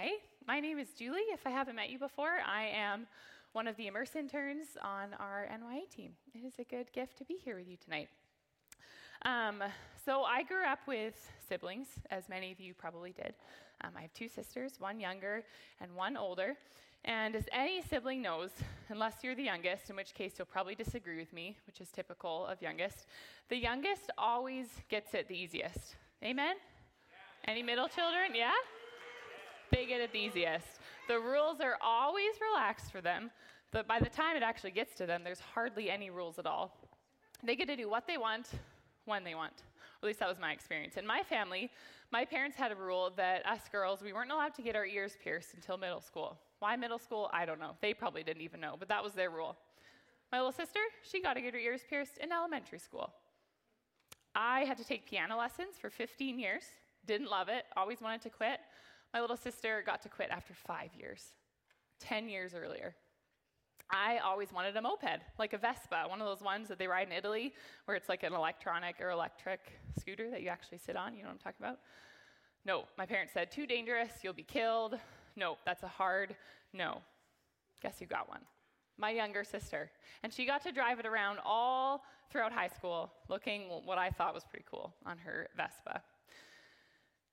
NYA. My name is Julie. If I haven't met you before, I am one of the Immerse interns on our NYA team. It is a good gift to be here with you tonight. Um, so, I grew up with siblings, as many of you probably did. Um, I have two sisters, one younger and one older. And as any sibling knows, unless you're the youngest, in which case you'll probably disagree with me, which is typical of youngest, the youngest always gets it the easiest. Amen? Yeah. Any middle children? Yeah? They get it the easiest. The rules are always relaxed for them, but by the time it actually gets to them, there's hardly any rules at all. They get to do what they want, when they want. At least that was my experience. In my family, my parents had a rule that us girls, we weren't allowed to get our ears pierced until middle school. Why middle school? I don't know. They probably didn't even know, but that was their rule. My little sister, she got to get her ears pierced in elementary school. I had to take piano lessons for 15 years, didn't love it, always wanted to quit. My little sister got to quit after five years, 10 years earlier. I always wanted a moped, like a Vespa, one of those ones that they ride in Italy, where it's like an electronic or electric scooter that you actually sit on. You know what I'm talking about? No, my parents said, too dangerous, you'll be killed. No, that's a hard no. Guess who got one? My younger sister. And she got to drive it around all throughout high school, looking what I thought was pretty cool on her Vespa.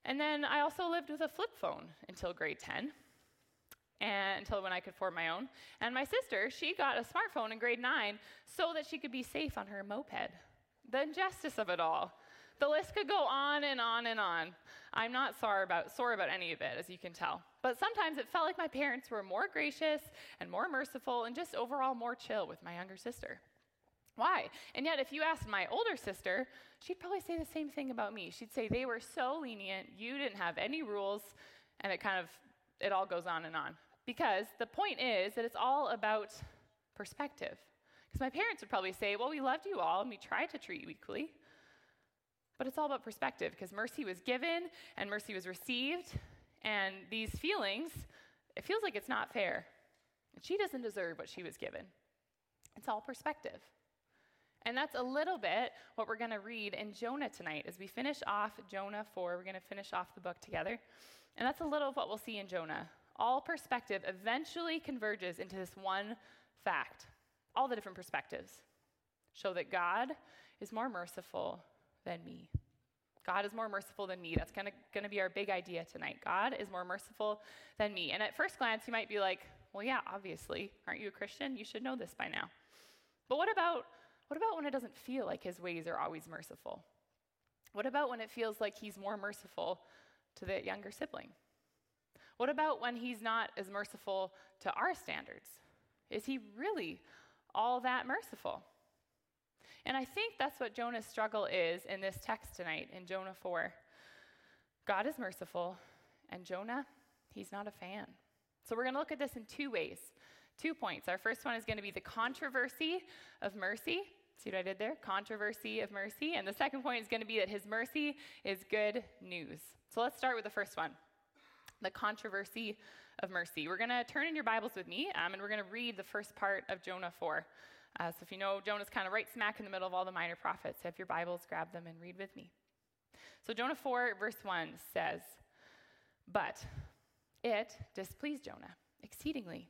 And then I also lived with a flip phone until grade 10, and until when I could afford my own. And my sister, she got a smartphone in grade 9 so that she could be safe on her moped. The injustice of it all. The list could go on and on and on. I'm not sorry about, sorry about any of it, as you can tell. But sometimes it felt like my parents were more gracious and more merciful and just overall more chill with my younger sister. Why? And yet, if you asked my older sister, she'd probably say the same thing about me. She'd say they were so lenient, you didn't have any rules, and it kind of, it all goes on and on. Because the point is that it's all about perspective. Because my parents would probably say, well, we loved you all and we tried to treat you equally. But it's all about perspective because mercy was given and mercy was received. And these feelings, it feels like it's not fair. And she doesn't deserve what she was given. It's all perspective. And that's a little bit what we're going to read in Jonah tonight. As we finish off Jonah 4, we're going to finish off the book together. And that's a little of what we'll see in Jonah. All perspective eventually converges into this one fact. All the different perspectives show that God is more merciful than me. God is more merciful than me. That's going to be our big idea tonight. God is more merciful than me. And at first glance, you might be like, well, yeah, obviously. Aren't you a Christian? You should know this by now. But what about, what about when it doesn't feel like his ways are always merciful? What about when it feels like he's more merciful to the younger sibling? What about when he's not as merciful to our standards? Is he really all that merciful? And I think that's what Jonah's struggle is in this text tonight in Jonah 4. God is merciful, and Jonah, he's not a fan. So we're going to look at this in two ways, two points. Our first one is going to be the controversy of mercy. See what I did there? Controversy of mercy. And the second point is going to be that his mercy is good news. So let's start with the first one the controversy of mercy. We're going to turn in your Bibles with me, um, and we're going to read the first part of Jonah 4. Uh, so if you know, Jonah's kind of right smack in the middle of all the minor prophets. Have your Bibles, grab them, and read with me. So Jonah 4, verse 1 says, But it displeased Jonah exceedingly,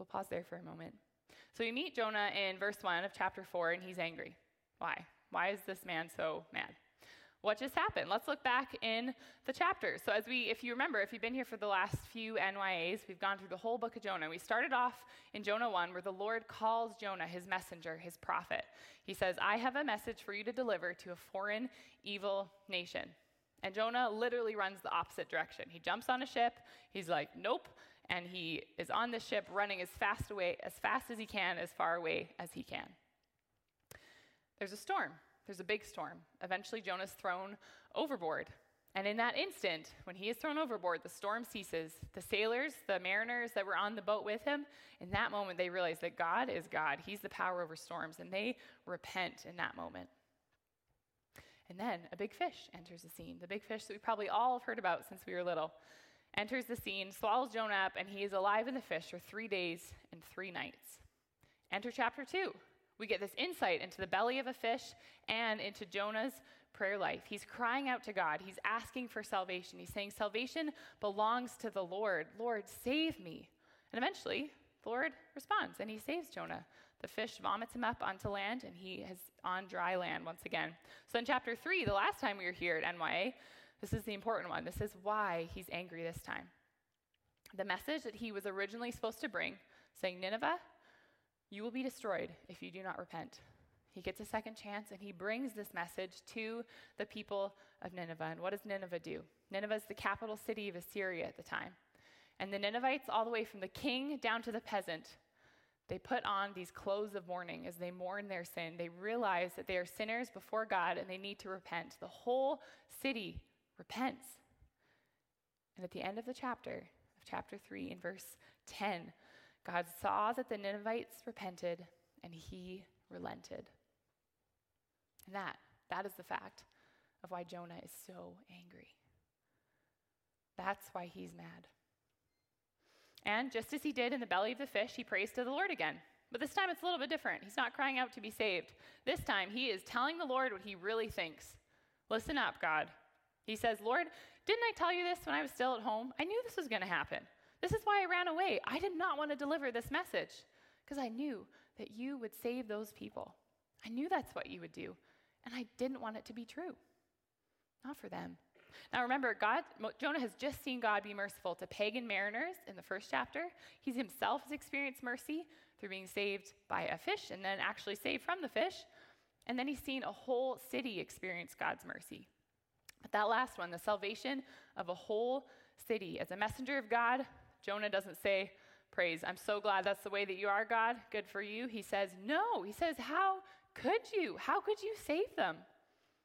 We'll pause there for a moment. So we meet Jonah in verse 1 of chapter 4, and he's angry. Why? Why is this man so mad? what just happened. Let's look back in the chapter. So, as we, if you remember, if you've been here for the last few NYAs, we've gone through the whole book of Jonah. We started off in Jonah 1, where the Lord calls Jonah his messenger, his prophet. He says, I have a message for you to deliver to a foreign, evil nation. And Jonah literally runs the opposite direction. He jumps on a ship, he's like, nope, and he is on the ship running as fast away, as fast as he can, as far away as he can. There's a storm there's a big storm. Eventually, Jonah's thrown overboard. And in that instant, when he is thrown overboard, the storm ceases. The sailors, the mariners that were on the boat with him, in that moment, they realize that God is God. He's the power over storms, and they repent in that moment. And then a big fish enters the scene. The big fish that we probably all have heard about since we were little enters the scene, swallows Jonah up, and he is alive in the fish for three days and three nights. Enter chapter two. We get this insight into the belly of a fish and into Jonah's prayer life. He's crying out to God. He's asking for salvation. He's saying, Salvation belongs to the Lord. Lord, save me. And eventually, the Lord responds and he saves Jonah. The fish vomits him up onto land and he is on dry land once again. So in chapter three, the last time we were here at NYA, this is the important one. This is why he's angry this time. The message that he was originally supposed to bring, saying, Nineveh, you will be destroyed if you do not repent. He gets a second chance and he brings this message to the people of Nineveh. And what does Nineveh do? Nineveh is the capital city of Assyria at the time. And the Ninevites, all the way from the king down to the peasant, they put on these clothes of mourning as they mourn their sin. They realize that they are sinners before God and they need to repent. The whole city repents. And at the end of the chapter, of chapter 3, in verse 10, God saw that the Ninevites repented and he relented. And that, that is the fact of why Jonah is so angry. That's why he's mad. And just as he did in the belly of the fish, he prays to the Lord again. But this time it's a little bit different. He's not crying out to be saved. This time he is telling the Lord what he really thinks. Listen up, God. He says, Lord, didn't I tell you this when I was still at home? I knew this was going to happen. This is why I ran away. I did not want to deliver this message because I knew that you would save those people. I knew that's what you would do. And I didn't want it to be true. Not for them. Now remember, God, Jonah has just seen God be merciful to pagan mariners in the first chapter. He himself has experienced mercy through being saved by a fish and then actually saved from the fish. And then he's seen a whole city experience God's mercy. But that last one, the salvation of a whole city, as a messenger of God, Jonah doesn't say, Praise, I'm so glad that's the way that you are, God. Good for you. He says, No. He says, How could you? How could you save them?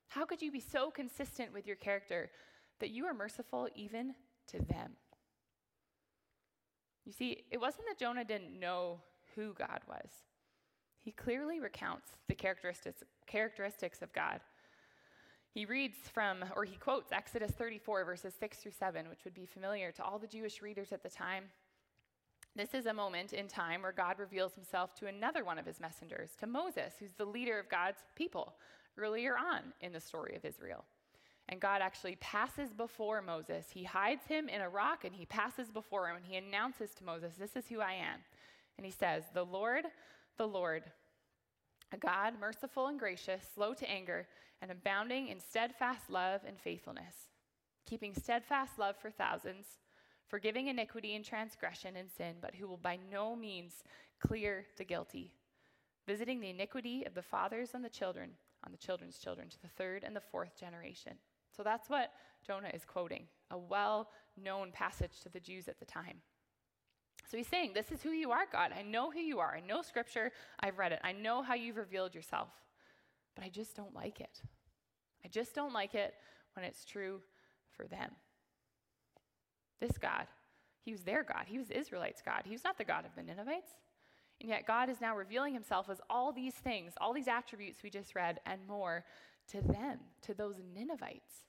How could you be so consistent with your character that you are merciful even to them? You see, it wasn't that Jonah didn't know who God was. He clearly recounts the characteristics, characteristics of God. He reads from, or he quotes Exodus 34, verses 6 through 7, which would be familiar to all the Jewish readers at the time. This is a moment in time where God reveals himself to another one of his messengers, to Moses, who's the leader of God's people, earlier on in the story of Israel. And God actually passes before Moses. He hides him in a rock and he passes before him and he announces to Moses, This is who I am. And he says, The Lord, the Lord, a God merciful and gracious, slow to anger, and abounding in steadfast love and faithfulness, keeping steadfast love for thousands forgiving iniquity and transgression and sin, but who will by no means clear the guilty, visiting the iniquity of the fathers on the children, on the children's children, to the third and the fourth generation. So that's what Jonah is quoting, a well known passage to the Jews at the time. So he's saying, This is who you are, God. I know who you are. I know scripture. I've read it. I know how you've revealed yourself. But I just don't like it. I just don't like it when it's true for them. This God, he was their God. He was the Israelites' God. He was not the God of the Ninevites. And yet, God is now revealing himself as all these things, all these attributes we just read, and more to them, to those Ninevites.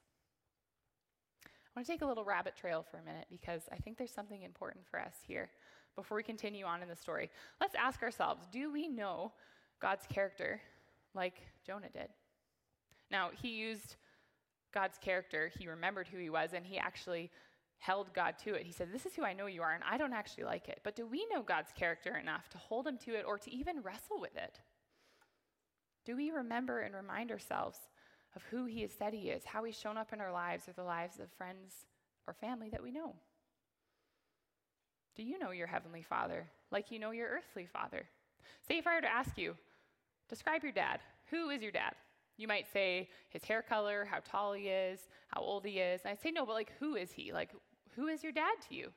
I want to take a little rabbit trail for a minute because I think there's something important for us here before we continue on in the story. Let's ask ourselves do we know God's character like Jonah did? Now, he used God's character, he remembered who he was, and he actually held God to it. He said, This is who I know you are, and I don't actually like it. But do we know God's character enough to hold him to it or to even wrestle with it? Do we remember and remind ourselves of who he has said he is, how he's shown up in our lives or the lives of friends or family that we know? Do you know your heavenly father like you know your earthly father? Say if I were to ask you, describe your dad. Who is your dad? You might say his hair color, how tall he is, how old he is. And I'd say, no, but like, who is he? Like, who is your dad to you?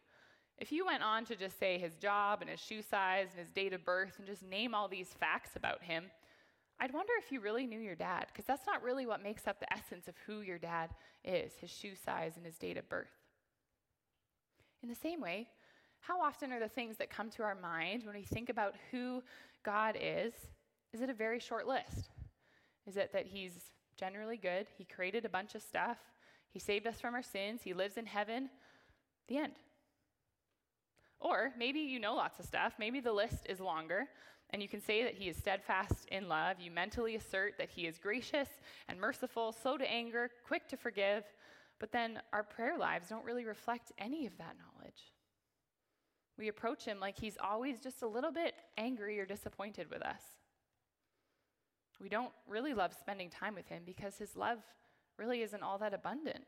If you went on to just say his job and his shoe size and his date of birth and just name all these facts about him, I'd wonder if you really knew your dad, because that's not really what makes up the essence of who your dad is his shoe size and his date of birth. In the same way, how often are the things that come to our mind when we think about who God is? Is it a very short list? Is it that he's generally good, he created a bunch of stuff, he saved us from our sins, he lives in heaven? The end. Or maybe you know lots of stuff, maybe the list is longer, and you can say that he is steadfast in love. You mentally assert that he is gracious and merciful, slow to anger, quick to forgive, but then our prayer lives don't really reflect any of that knowledge. We approach him like he's always just a little bit angry or disappointed with us. We don't really love spending time with him because his love really isn't all that abundant.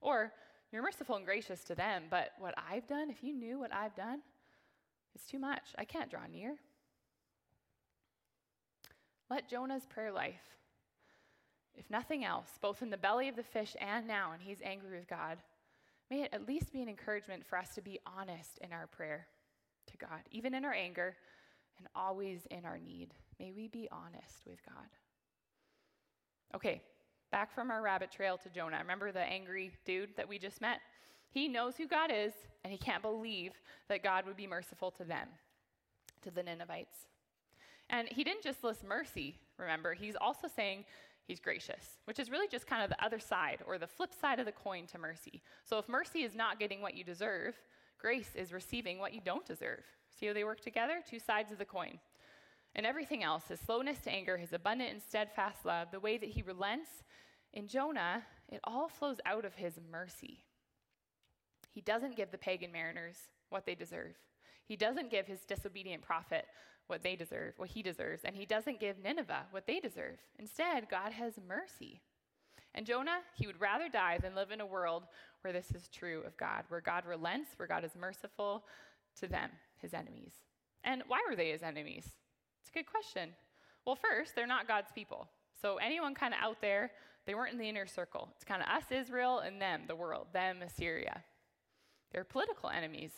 Or you're merciful and gracious to them, but what I've done, if you knew what I've done, it's too much. I can't draw near. Let Jonah's prayer life, if nothing else, both in the belly of the fish and now, and he's angry with God, may it at least be an encouragement for us to be honest in our prayer to God, even in our anger and always in our need. May we be honest with God. Okay, back from our rabbit trail to Jonah. Remember the angry dude that we just met? He knows who God is, and he can't believe that God would be merciful to them, to the Ninevites. And he didn't just list mercy, remember, he's also saying he's gracious, which is really just kind of the other side or the flip side of the coin to mercy. So if mercy is not getting what you deserve, grace is receiving what you don't deserve. See how they work together? Two sides of the coin. And everything else, his slowness to anger, his abundant and steadfast love, the way that he relents in Jonah, it all flows out of his mercy. He doesn't give the pagan mariners what they deserve. He doesn't give his disobedient prophet what they deserve, what he deserves, and he doesn't give Nineveh what they deserve. Instead, God has mercy. And Jonah, he would rather die than live in a world where this is true of God, where God relents, where God is merciful to them, his enemies. And why were they his enemies? It's a good question. Well, first, they're not God's people. So anyone kind of out there, they weren't in the inner circle. It's kind of us, Israel, and them, the world, them, Assyria. They're political enemies.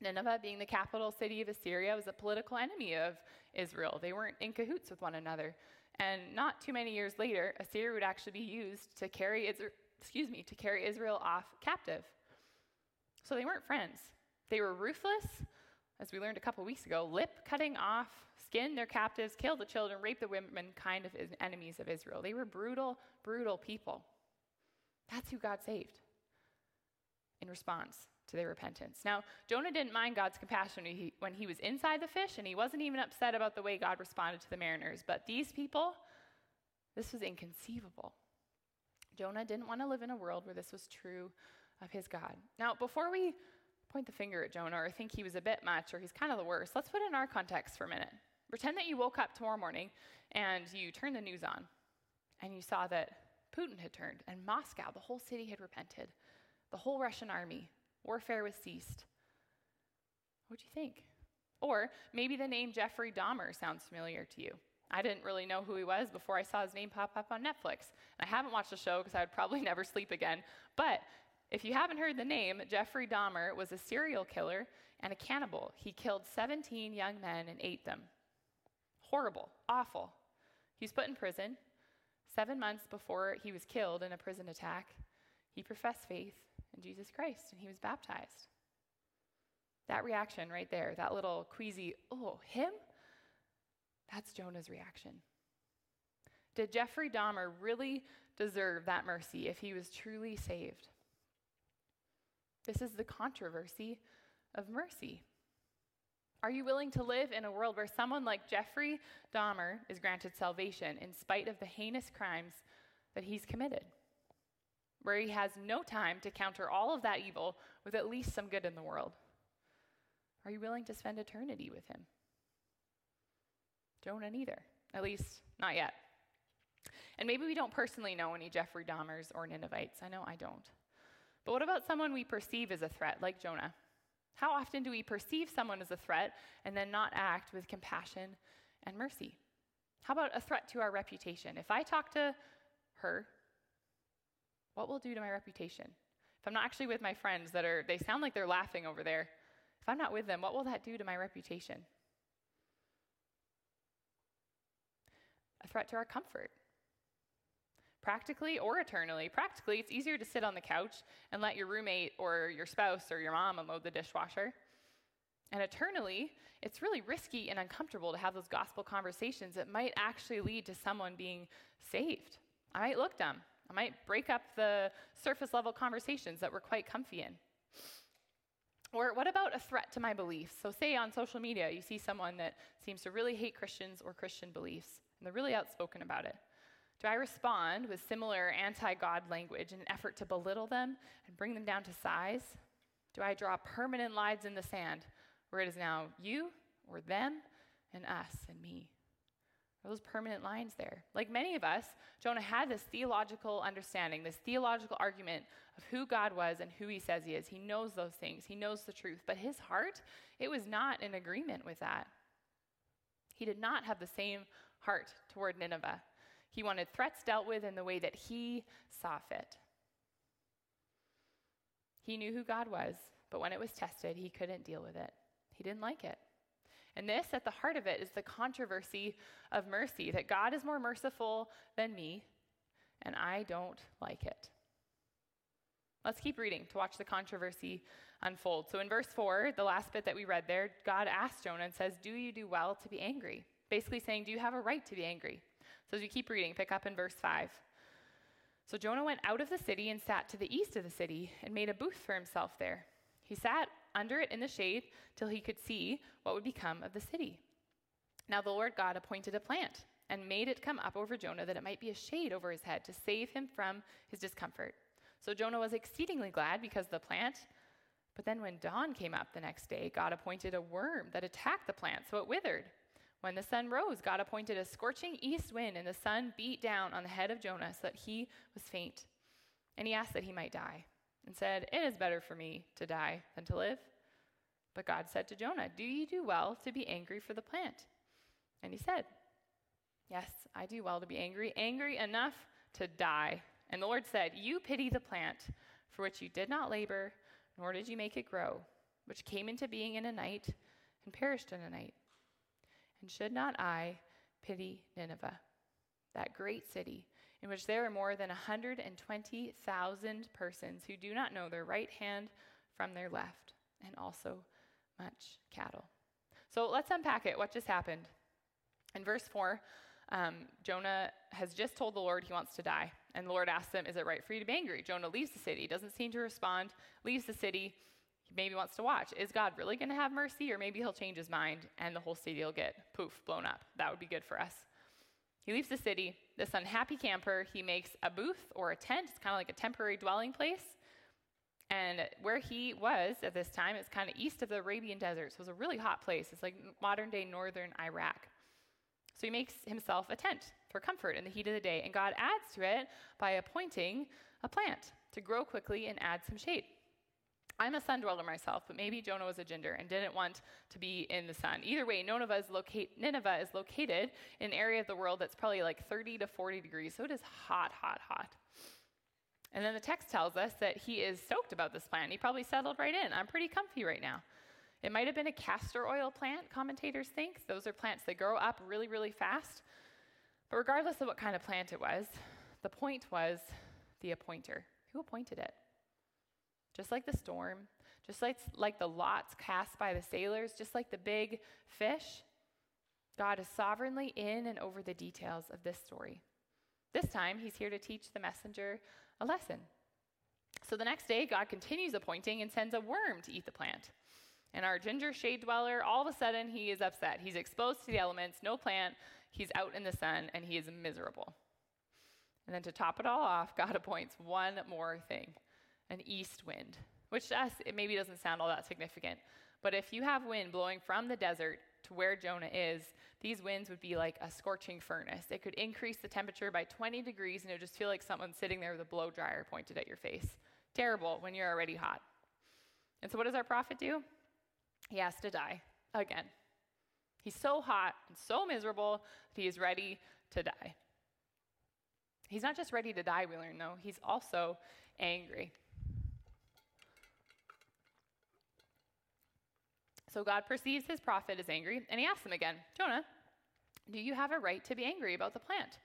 Nineveh, being the capital city of Assyria, was a political enemy of Israel. They weren't in cahoots with one another. And not too many years later, Assyria would actually be used to carry Israel, excuse me, to carry Israel off captive. So they weren't friends. They were ruthless, as we learned a couple weeks ago, lip cutting off, skin their captives, kill the children, rape the women, kind of enemies of Israel. They were brutal, brutal people. That's who God saved in response to their repentance. Now, Jonah didn't mind God's compassion when he, when he was inside the fish, and he wasn't even upset about the way God responded to the mariners. But these people, this was inconceivable. Jonah didn't want to live in a world where this was true of his God. Now, before we point the finger at Jonah or think he was a bit much or he's kind of the worst, let's put it in our context for a minute. Pretend that you woke up tomorrow morning and you turned the news on and you saw that Putin had turned and Moscow, the whole city had repented. The whole Russian army warfare was ceased. What'd you think? Or maybe the name Jeffrey Dahmer sounds familiar to you. I didn't really know who he was before I saw his name pop up on Netflix. I haven't watched the show because I would probably never sleep again. But if you haven't heard the name, Jeffrey Dahmer was a serial killer and a cannibal. He killed 17 young men and ate them. Horrible, awful. He was put in prison. Seven months before he was killed in a prison attack, he professed faith in Jesus Christ and he was baptized. That reaction right there, that little queasy, oh, him? That's Jonah's reaction. Did Jeffrey Dahmer really deserve that mercy if he was truly saved? This is the controversy of mercy. Are you willing to live in a world where someone like Jeffrey Dahmer is granted salvation in spite of the heinous crimes that he's committed? where he has no time to counter all of that evil with at least some good in the world? Are you willing to spend eternity with him? Jonah neither, at least not yet. And maybe we don't personally know any Jeffrey Dahmers or Ninevites. I know I don't. But what about someone we perceive as a threat, like Jonah? How often do we perceive someone as a threat and then not act with compassion and mercy? How about a threat to our reputation? If I talk to her what will do to my reputation? If I'm not actually with my friends that are, they sound like they're laughing over there. If I'm not with them, what will that do to my reputation? a threat to our comfort. Practically or eternally, practically, it's easier to sit on the couch and let your roommate or your spouse or your mom unload the dishwasher. And eternally, it's really risky and uncomfortable to have those gospel conversations that might actually lead to someone being saved. I might look dumb. I might break up the surface level conversations that we're quite comfy in. Or what about a threat to my beliefs? So, say on social media, you see someone that seems to really hate Christians or Christian beliefs, and they're really outspoken about it. Do I respond with similar anti God language in an effort to belittle them and bring them down to size? Do I draw permanent lines in the sand where it is now you or them and us and me? Are those permanent lines there? Like many of us, Jonah had this theological understanding, this theological argument of who God was and who he says he is. He knows those things, he knows the truth. But his heart, it was not in agreement with that. He did not have the same heart toward Nineveh. He wanted threats dealt with in the way that he saw fit. He knew who God was, but when it was tested, he couldn't deal with it. He didn't like it. And this, at the heart of it, is the controversy of mercy that God is more merciful than me, and I don't like it. Let's keep reading to watch the controversy unfold. So, in verse 4, the last bit that we read there, God asks Jonah and says, Do you do well to be angry? Basically saying, Do you have a right to be angry? So as we keep reading, pick up in verse 5. So Jonah went out of the city and sat to the east of the city and made a booth for himself there. He sat under it in the shade till he could see what would become of the city. Now the Lord God appointed a plant and made it come up over Jonah that it might be a shade over his head to save him from his discomfort. So Jonah was exceedingly glad because of the plant. But then when dawn came up the next day, God appointed a worm that attacked the plant, so it withered. When the sun rose, God appointed a scorching east wind, and the sun beat down on the head of Jonah so that he was faint. And he asked that he might die, and said, It is better for me to die than to live. But God said to Jonah, Do you do well to be angry for the plant? And he said, Yes, I do well to be angry, angry enough to die. And the Lord said, You pity the plant for which you did not labor, nor did you make it grow, which came into being in a night and perished in a night. And should not I pity Nineveh, that great city, in which there are more than 120,000 persons who do not know their right hand from their left, and also much cattle? So let's unpack it. What just happened? In verse 4, um, Jonah has just told the Lord he wants to die. And the Lord asks him, Is it right for you to be angry? Jonah leaves the city, doesn't seem to respond, leaves the city, he maybe wants to watch. Is God really going to have mercy? Or maybe he'll change his mind and the whole city will get poof, blown up. That would be good for us. He leaves the city. This unhappy camper, he makes a booth or a tent. It's kind of like a temporary dwelling place. And where he was at this time, it's kind of east of the Arabian desert. So it was a really hot place. It's like modern day northern Iraq. So he makes himself a tent for comfort in the heat of the day. And God adds to it by appointing a plant to grow quickly and add some shade. I'm a sun dweller myself, but maybe Jonah was a ginger and didn't want to be in the sun. Either way, Nineveh is, locate, Nineveh is located in an area of the world that's probably like 30 to 40 degrees, so it is hot, hot, hot. And then the text tells us that he is stoked about this plant. He probably settled right in. I'm pretty comfy right now. It might have been a castor oil plant, commentators think. Those are plants that grow up really, really fast. But regardless of what kind of plant it was, the point was the appointer. Who appointed it? Just like the storm, just like, like the lots cast by the sailors, just like the big fish, God is sovereignly in and over the details of this story. This time, he's here to teach the messenger a lesson. So the next day, God continues appointing and sends a worm to eat the plant. And our ginger shade dweller, all of a sudden, he is upset. He's exposed to the elements, no plant, he's out in the sun, and he is miserable. And then to top it all off, God appoints one more thing an east wind, which to us, it maybe doesn't sound all that significant. But if you have wind blowing from the desert to where Jonah is, these winds would be like a scorching furnace. It could increase the temperature by 20 degrees, and it would just feel like someone sitting there with a blow dryer pointed at your face. Terrible when you're already hot. And so, what does our prophet do? He has to die again. He's so hot and so miserable that he is ready to die. He's not just ready to die, we learn, though, he's also angry. So God perceives his prophet is angry, and he asks him again, Jonah, Do you have a right to be angry about the plant?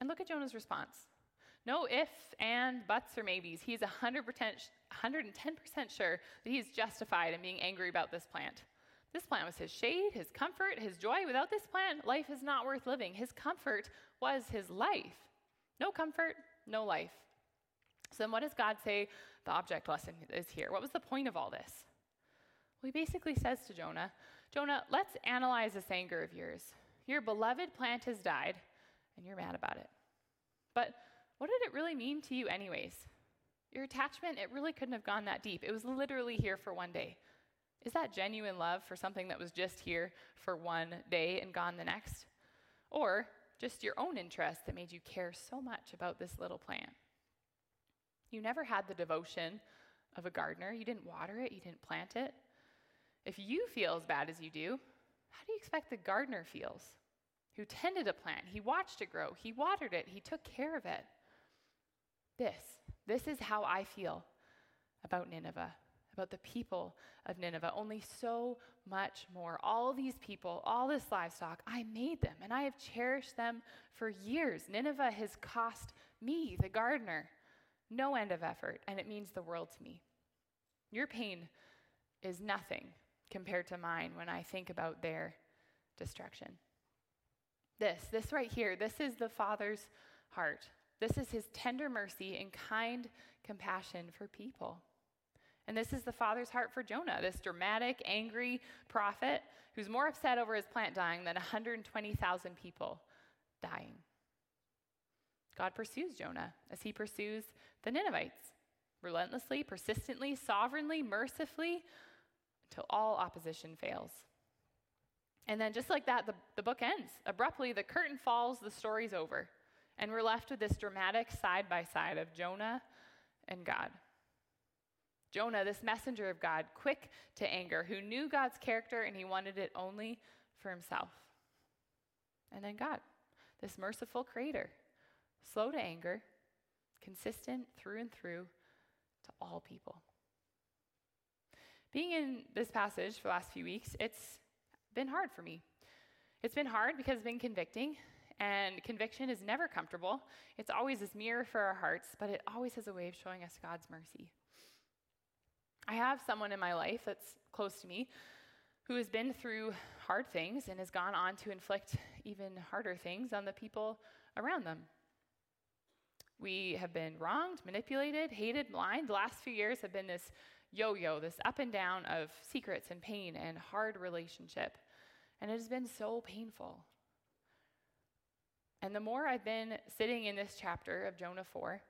And look at Jonah's response. No ifs and, buts, or maybes. He's 100%, 110% sure that he's justified in being angry about this plant. This plant was his shade, his comfort, his joy. Without this plant, life is not worth living. His comfort was his life. No comfort, no life. So then, what does God say the object lesson is here? What was the point of all this? Well, he basically says to Jonah, Jonah, let's analyze this anger of yours. Your beloved plant has died, and you're mad about it. But what did it really mean to you, anyways? Your attachment, it really couldn't have gone that deep. It was literally here for one day. Is that genuine love for something that was just here for one day and gone the next? Or just your own interest that made you care so much about this little plant? You never had the devotion of a gardener. You didn't water it, you didn't plant it. If you feel as bad as you do, how do you expect the gardener feels? Who tended a plant, he watched it grow, he watered it, he took care of it. This, this is how I feel about Nineveh, about the people of Nineveh, only so much more. All these people, all this livestock, I made them and I have cherished them for years. Nineveh has cost me, the gardener, no end of effort, and it means the world to me. Your pain is nothing compared to mine when I think about their destruction. This, this right here, this is the Father's heart. This is his tender mercy and kind compassion for people. And this is the Father's heart for Jonah, this dramatic, angry prophet who's more upset over his plant dying than 120,000 people dying. God pursues Jonah as he pursues the Ninevites relentlessly, persistently, sovereignly, mercifully, until all opposition fails. And then, just like that, the, the book ends. Abruptly, the curtain falls, the story's over. And we're left with this dramatic side by side of Jonah and God. Jonah, this messenger of God, quick to anger, who knew God's character and he wanted it only for himself. And then God, this merciful creator, slow to anger, consistent through and through to all people. Being in this passage for the last few weeks, it's been hard for me. It's been hard because it's been convicting, and conviction is never comfortable. It's always this mirror for our hearts, but it always has a way of showing us God's mercy. I have someone in my life that's close to me who has been through hard things and has gone on to inflict even harder things on the people around them. We have been wronged, manipulated, hated, maligned. The last few years have been this yo yo, this up and down of secrets and pain and hard relationship. And it has been so painful. And the more I've been sitting in this chapter of Jonah 4,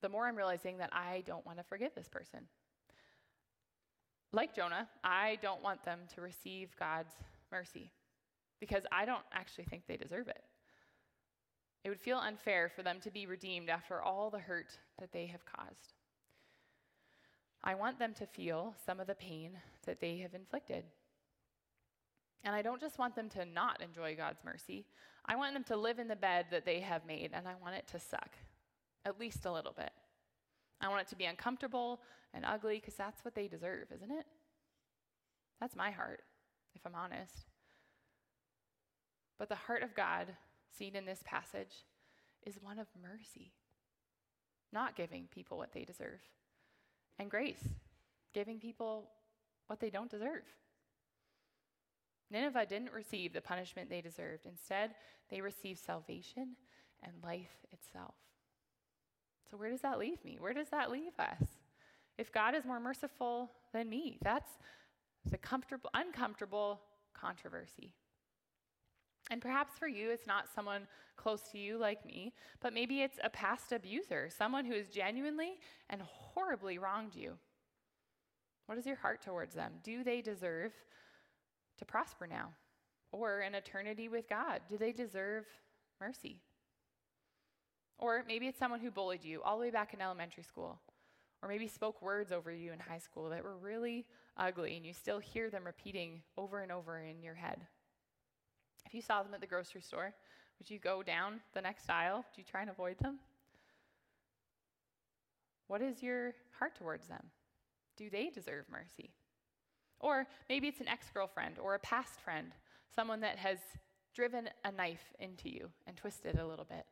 the more I'm realizing that I don't want to forgive this person. Like Jonah, I don't want them to receive God's mercy because I don't actually think they deserve it. It would feel unfair for them to be redeemed after all the hurt that they have caused. I want them to feel some of the pain that they have inflicted. And I don't just want them to not enjoy God's mercy. I want them to live in the bed that they have made, and I want it to suck, at least a little bit. I want it to be uncomfortable and ugly because that's what they deserve, isn't it? That's my heart, if I'm honest. But the heart of God, seen in this passage, is one of mercy, not giving people what they deserve, and grace, giving people what they don't deserve. Nineveh didn't receive the punishment they deserved. Instead, they received salvation and life itself. So, where does that leave me? Where does that leave us? If God is more merciful than me, that's the comfortable, uncomfortable controversy. And perhaps for you, it's not someone close to you like me, but maybe it's a past abuser, someone who has genuinely and horribly wronged you. What is your heart towards them? Do they deserve to prosper now or an eternity with God? Do they deserve mercy? Or maybe it's someone who bullied you all the way back in elementary school, or maybe spoke words over you in high school that were really ugly, and you still hear them repeating over and over in your head. If you saw them at the grocery store, would you go down the next aisle? Do you try and avoid them? What is your heart towards them? Do they deserve mercy? Or maybe it's an ex girlfriend or a past friend, someone that has driven a knife into you and twisted a little bit.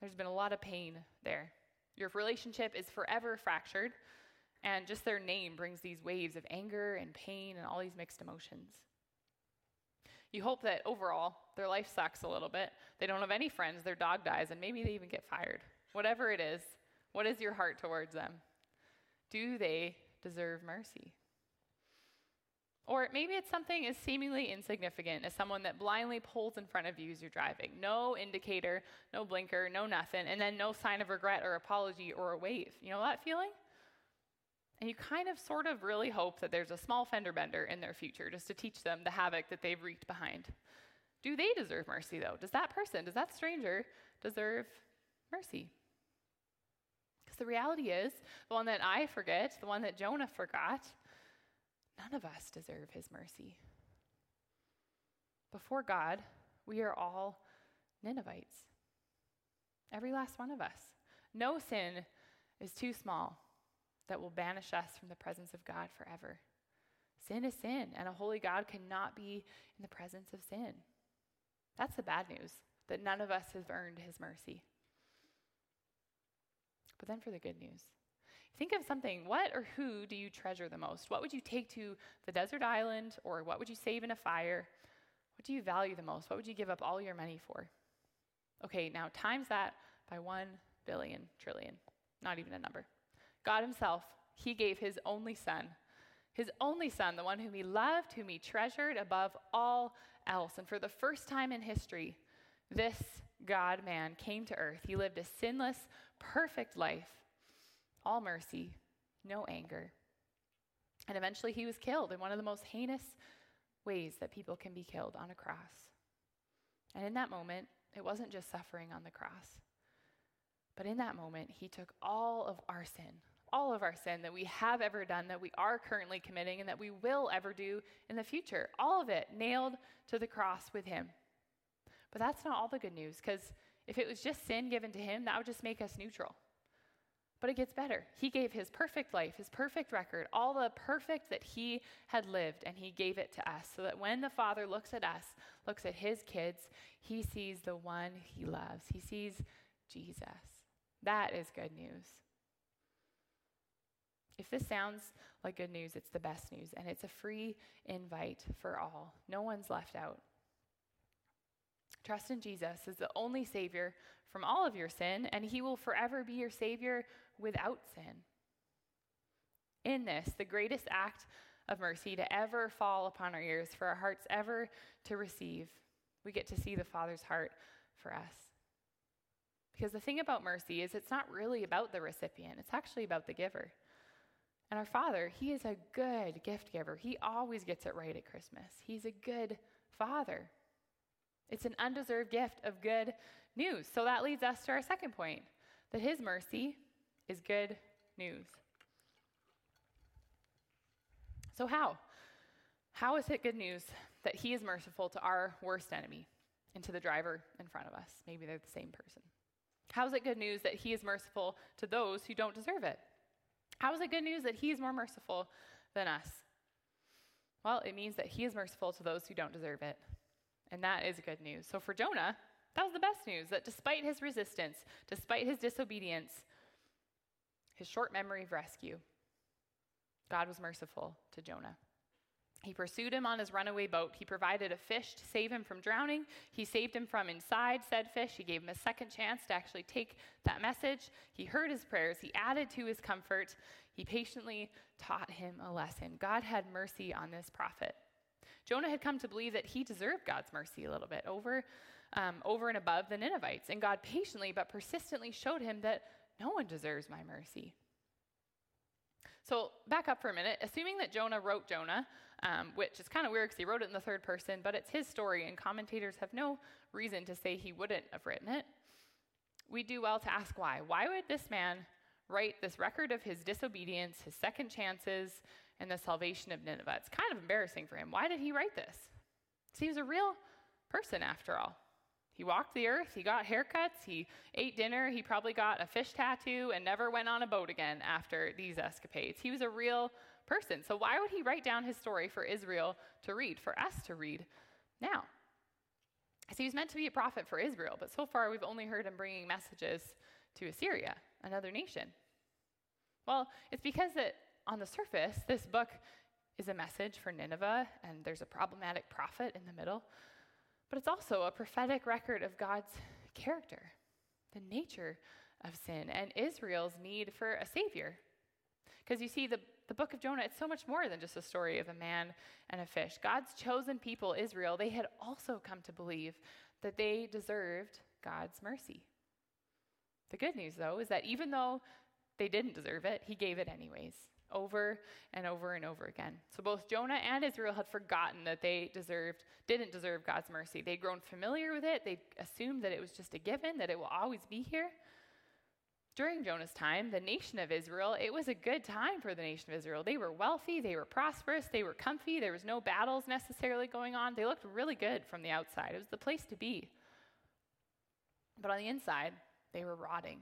There's been a lot of pain there. Your relationship is forever fractured, and just their name brings these waves of anger and pain and all these mixed emotions. You hope that overall their life sucks a little bit. They don't have any friends, their dog dies, and maybe they even get fired. Whatever it is, what is your heart towards them? Do they deserve mercy? Or maybe it's something as seemingly insignificant as someone that blindly pulls in front of you as you're driving. No indicator, no blinker, no nothing, and then no sign of regret or apology or a wave. You know that feeling? And you kind of sort of really hope that there's a small fender bender in their future just to teach them the havoc that they've wreaked behind. Do they deserve mercy, though? Does that person, does that stranger deserve mercy? Because the reality is, the one that I forget, the one that Jonah forgot, none of us deserve his mercy. Before God, we are all Ninevites. Every last one of us. No sin is too small that will banish us from the presence of God forever. Sin is sin, and a holy God cannot be in the presence of sin. That's the bad news, that none of us have earned his mercy. But then for the good news. Think of something. What or who do you treasure the most? What would you take to the desert island, or what would you save in a fire? What do you value the most? What would you give up all your money for? Okay, now times that by one billion trillion. Not even a number. God Himself, He gave His only Son, His only Son, the one whom He loved, whom He treasured above all else. And for the first time in history, this God man came to earth. He lived a sinless, perfect life, all mercy, no anger. And eventually he was killed in one of the most heinous ways that people can be killed on a cross. And in that moment, it wasn't just suffering on the cross, but in that moment, he took all of our sin, all of our sin that we have ever done, that we are currently committing, and that we will ever do in the future. All of it nailed to the cross with him. But that's not all the good news, because if it was just sin given to him, that would just make us neutral. But it gets better. He gave his perfect life, his perfect record, all the perfect that he had lived, and he gave it to us so that when the Father looks at us, looks at his kids, he sees the one he loves. He sees Jesus. That is good news. If this sounds like good news, it's the best news, and it's a free invite for all. No one's left out. Trust in Jesus as the only Savior from all of your sin, and He will forever be your Savior without sin. In this, the greatest act of mercy to ever fall upon our ears, for our hearts ever to receive, we get to see the Father's heart for us. Because the thing about mercy is it's not really about the recipient, it's actually about the giver. And our Father, He is a good gift giver. He always gets it right at Christmas. He's a good Father. It's an undeserved gift of good news. So that leads us to our second point that His mercy is good news. So, how? How is it good news that He is merciful to our worst enemy and to the driver in front of us? Maybe they're the same person. How is it good news that he is merciful to those who don't deserve it? How is it good news that he is more merciful than us? Well, it means that he is merciful to those who don't deserve it. And that is good news. So for Jonah, that was the best news that despite his resistance, despite his disobedience, his short memory of rescue, God was merciful to Jonah. He pursued him on his runaway boat. He provided a fish to save him from drowning. He saved him from inside said fish. He gave him a second chance to actually take that message. He heard his prayers. He added to his comfort. He patiently taught him a lesson. God had mercy on this prophet. Jonah had come to believe that he deserved God's mercy a little bit over, um, over and above the Ninevites. And God patiently but persistently showed him that no one deserves my mercy. So, back up for a minute. Assuming that Jonah wrote Jonah, um, which is kind of weird because he wrote it in the third person, but it's his story, and commentators have no reason to say he wouldn't have written it. We do well to ask why. Why would this man write this record of his disobedience, his second chances, and the salvation of Nineveh? It's kind of embarrassing for him. Why did he write this? See, he was a real person after all. He walked the earth, he got haircuts, he ate dinner, he probably got a fish tattoo, and never went on a boat again after these escapades. He was a real person. So, why would he write down his story for Israel to read, for us to read now? So, he was meant to be a prophet for Israel, but so far we've only heard him bringing messages to Assyria, another nation. Well, it's because that on the surface, this book is a message for Nineveh, and there's a problematic prophet in the middle. But it's also a prophetic record of God's character, the nature of sin, and Israel's need for a savior. Because you see, the, the book of Jonah, it's so much more than just a story of a man and a fish. God's chosen people, Israel, they had also come to believe that they deserved God's mercy. The good news, though, is that even though they didn't deserve it, he gave it anyways, over and over and over again. So both Jonah and Israel had forgotten that they deserved, didn't deserve God's mercy. They'd grown familiar with it. They assumed that it was just a given, that it will always be here. During Jonah's time, the nation of Israel, it was a good time for the nation of Israel. They were wealthy, they were prosperous, they were comfy, there was no battles necessarily going on. They looked really good from the outside. It was the place to be. But on the inside, they were rotting.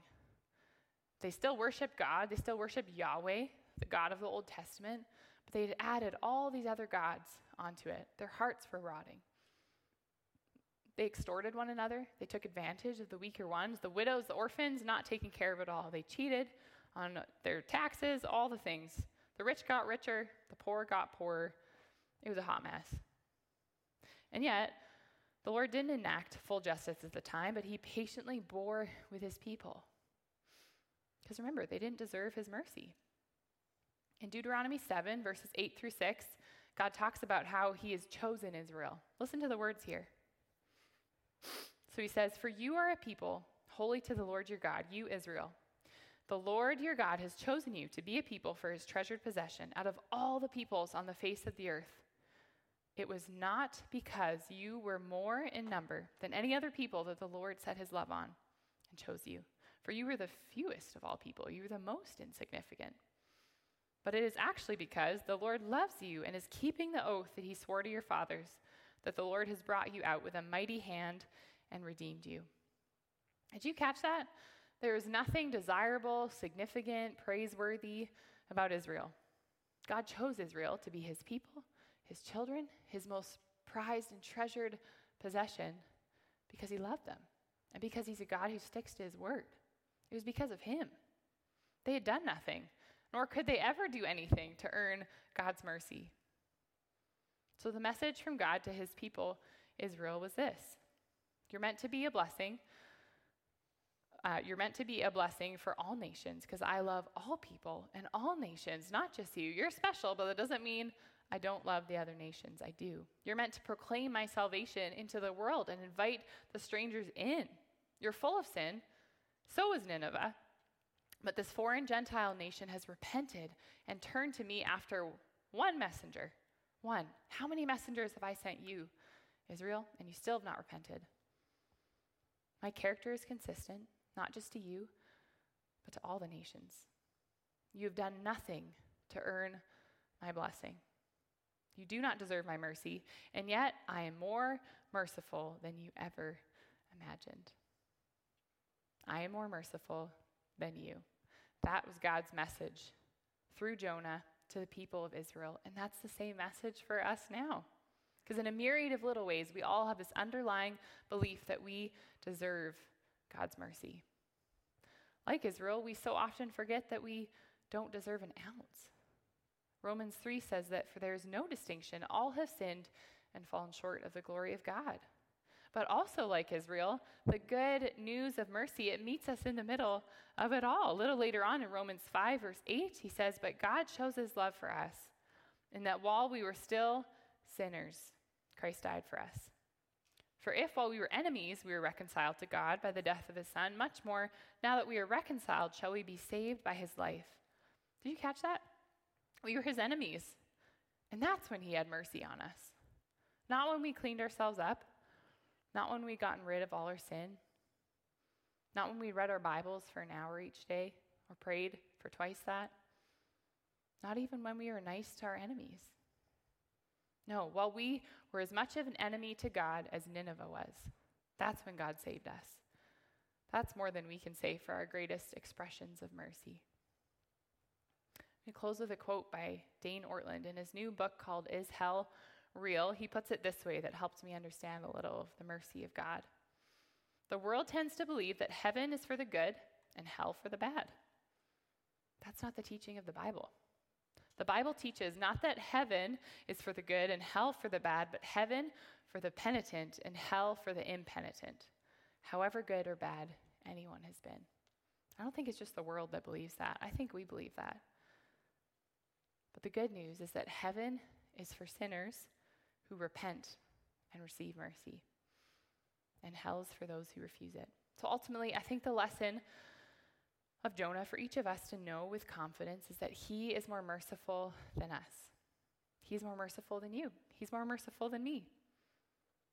They still worshiped God, they still worshiped Yahweh, the God of the Old Testament, but they had added all these other gods onto it. Their hearts were rotting. They extorted one another. They took advantage of the weaker ones, the widows, the orphans, not taking care of it all. They cheated on their taxes, all the things. The rich got richer, the poor got poorer. It was a hot mess. And yet, the Lord didn't enact full justice at the time, but he patiently bore with his people. Because remember, they didn't deserve his mercy. In Deuteronomy 7, verses 8 through 6, God talks about how he has chosen Israel. Listen to the words here. So he says, For you are a people holy to the Lord your God, you Israel. The Lord your God has chosen you to be a people for his treasured possession out of all the peoples on the face of the earth. It was not because you were more in number than any other people that the Lord set his love on and chose you. For you were the fewest of all people, you were the most insignificant. But it is actually because the Lord loves you and is keeping the oath that he swore to your fathers, that the Lord has brought you out with a mighty hand and redeemed you. Did you catch that? There is nothing desirable, significant, praiseworthy about Israel. God chose Israel to be his people, his children, his most prized and treasured possession because he loved them and because he's a God who sticks to his word. It was because of him. They had done nothing, nor could they ever do anything to earn God's mercy. So the message from God to his people, Israel, was this You're meant to be a blessing. Uh, you're meant to be a blessing for all nations because I love all people and all nations, not just you. You're special, but that doesn't mean I don't love the other nations. I do. You're meant to proclaim my salvation into the world and invite the strangers in. You're full of sin, so is Nineveh. But this foreign Gentile nation has repented and turned to me after one messenger. One. How many messengers have I sent you, Israel? And you still have not repented. My character is consistent, not just to you, but to all the nations. You have done nothing to earn my blessing. You do not deserve my mercy, and yet I am more merciful than you ever imagined. I am more merciful than you. That was God's message through Jonah to the people of Israel. And that's the same message for us now. Because in a myriad of little ways, we all have this underlying belief that we deserve God's mercy. Like Israel, we so often forget that we don't deserve an ounce. Romans 3 says that for there is no distinction, all have sinned and fallen short of the glory of God. But also, like Israel, the good news of mercy, it meets us in the middle of it all. A little later on in Romans 5, verse 8, he says, But God shows his love for us, in that while we were still sinners, Christ died for us. For if while we were enemies, we were reconciled to God by the death of his Son, much more, now that we are reconciled, shall we be saved by his life. Did you catch that? We were his enemies. And that's when he had mercy on us. Not when we cleaned ourselves up, not when we'd gotten rid of all our sin. Not when we read our Bibles for an hour each day or prayed for twice that. Not even when we were nice to our enemies. No, while we were as much of an enemy to God as Nineveh was, That's when God saved us. That's more than we can say for our greatest expressions of mercy. We close with a quote by Dane Ortlund in his new book called Is Hell Real? He puts it this way that helps me understand a little of the mercy of God. The world tends to believe that heaven is for the good and hell for the bad. That's not the teaching of the Bible. The Bible teaches not that heaven is for the good and hell for the bad, but heaven for the penitent and hell for the impenitent, however good or bad anyone has been. I don't think it's just the world that believes that. I think we believe that. But the good news is that heaven is for sinners who repent and receive mercy, and hell is for those who refuse it. So ultimately, I think the lesson of Jonah for each of us to know with confidence is that he is more merciful than us. He's more merciful than you. He's more merciful than me.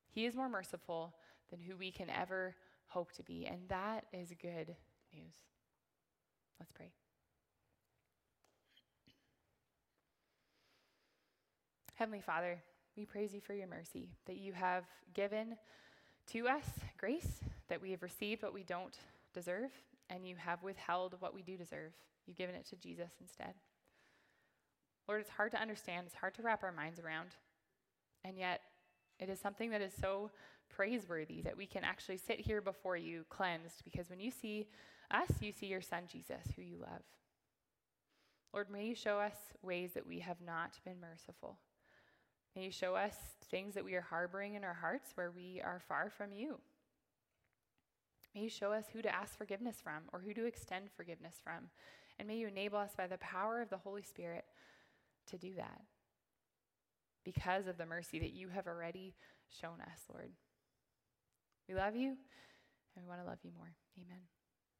He is more merciful than who we can ever hope to be. And that is good news. Let's pray. Heavenly Father, we praise you for your mercy, that you have given to us grace, that we have received what we don't deserve, and you have withheld what we do deserve. You've given it to Jesus instead. Lord, it's hard to understand, it's hard to wrap our minds around. And yet, it is something that is so praiseworthy that we can actually sit here before you cleansed because when you see us, you see your son Jesus, who you love. Lord, may you show us ways that we have not been merciful. May you show us things that we are harboring in our hearts where we are far from you. May you show us who to ask forgiveness from or who to extend forgiveness from. And may you enable us by the power of the Holy Spirit to do that because of the mercy that you have already shown us, Lord. We love you and we want to love you more. Amen.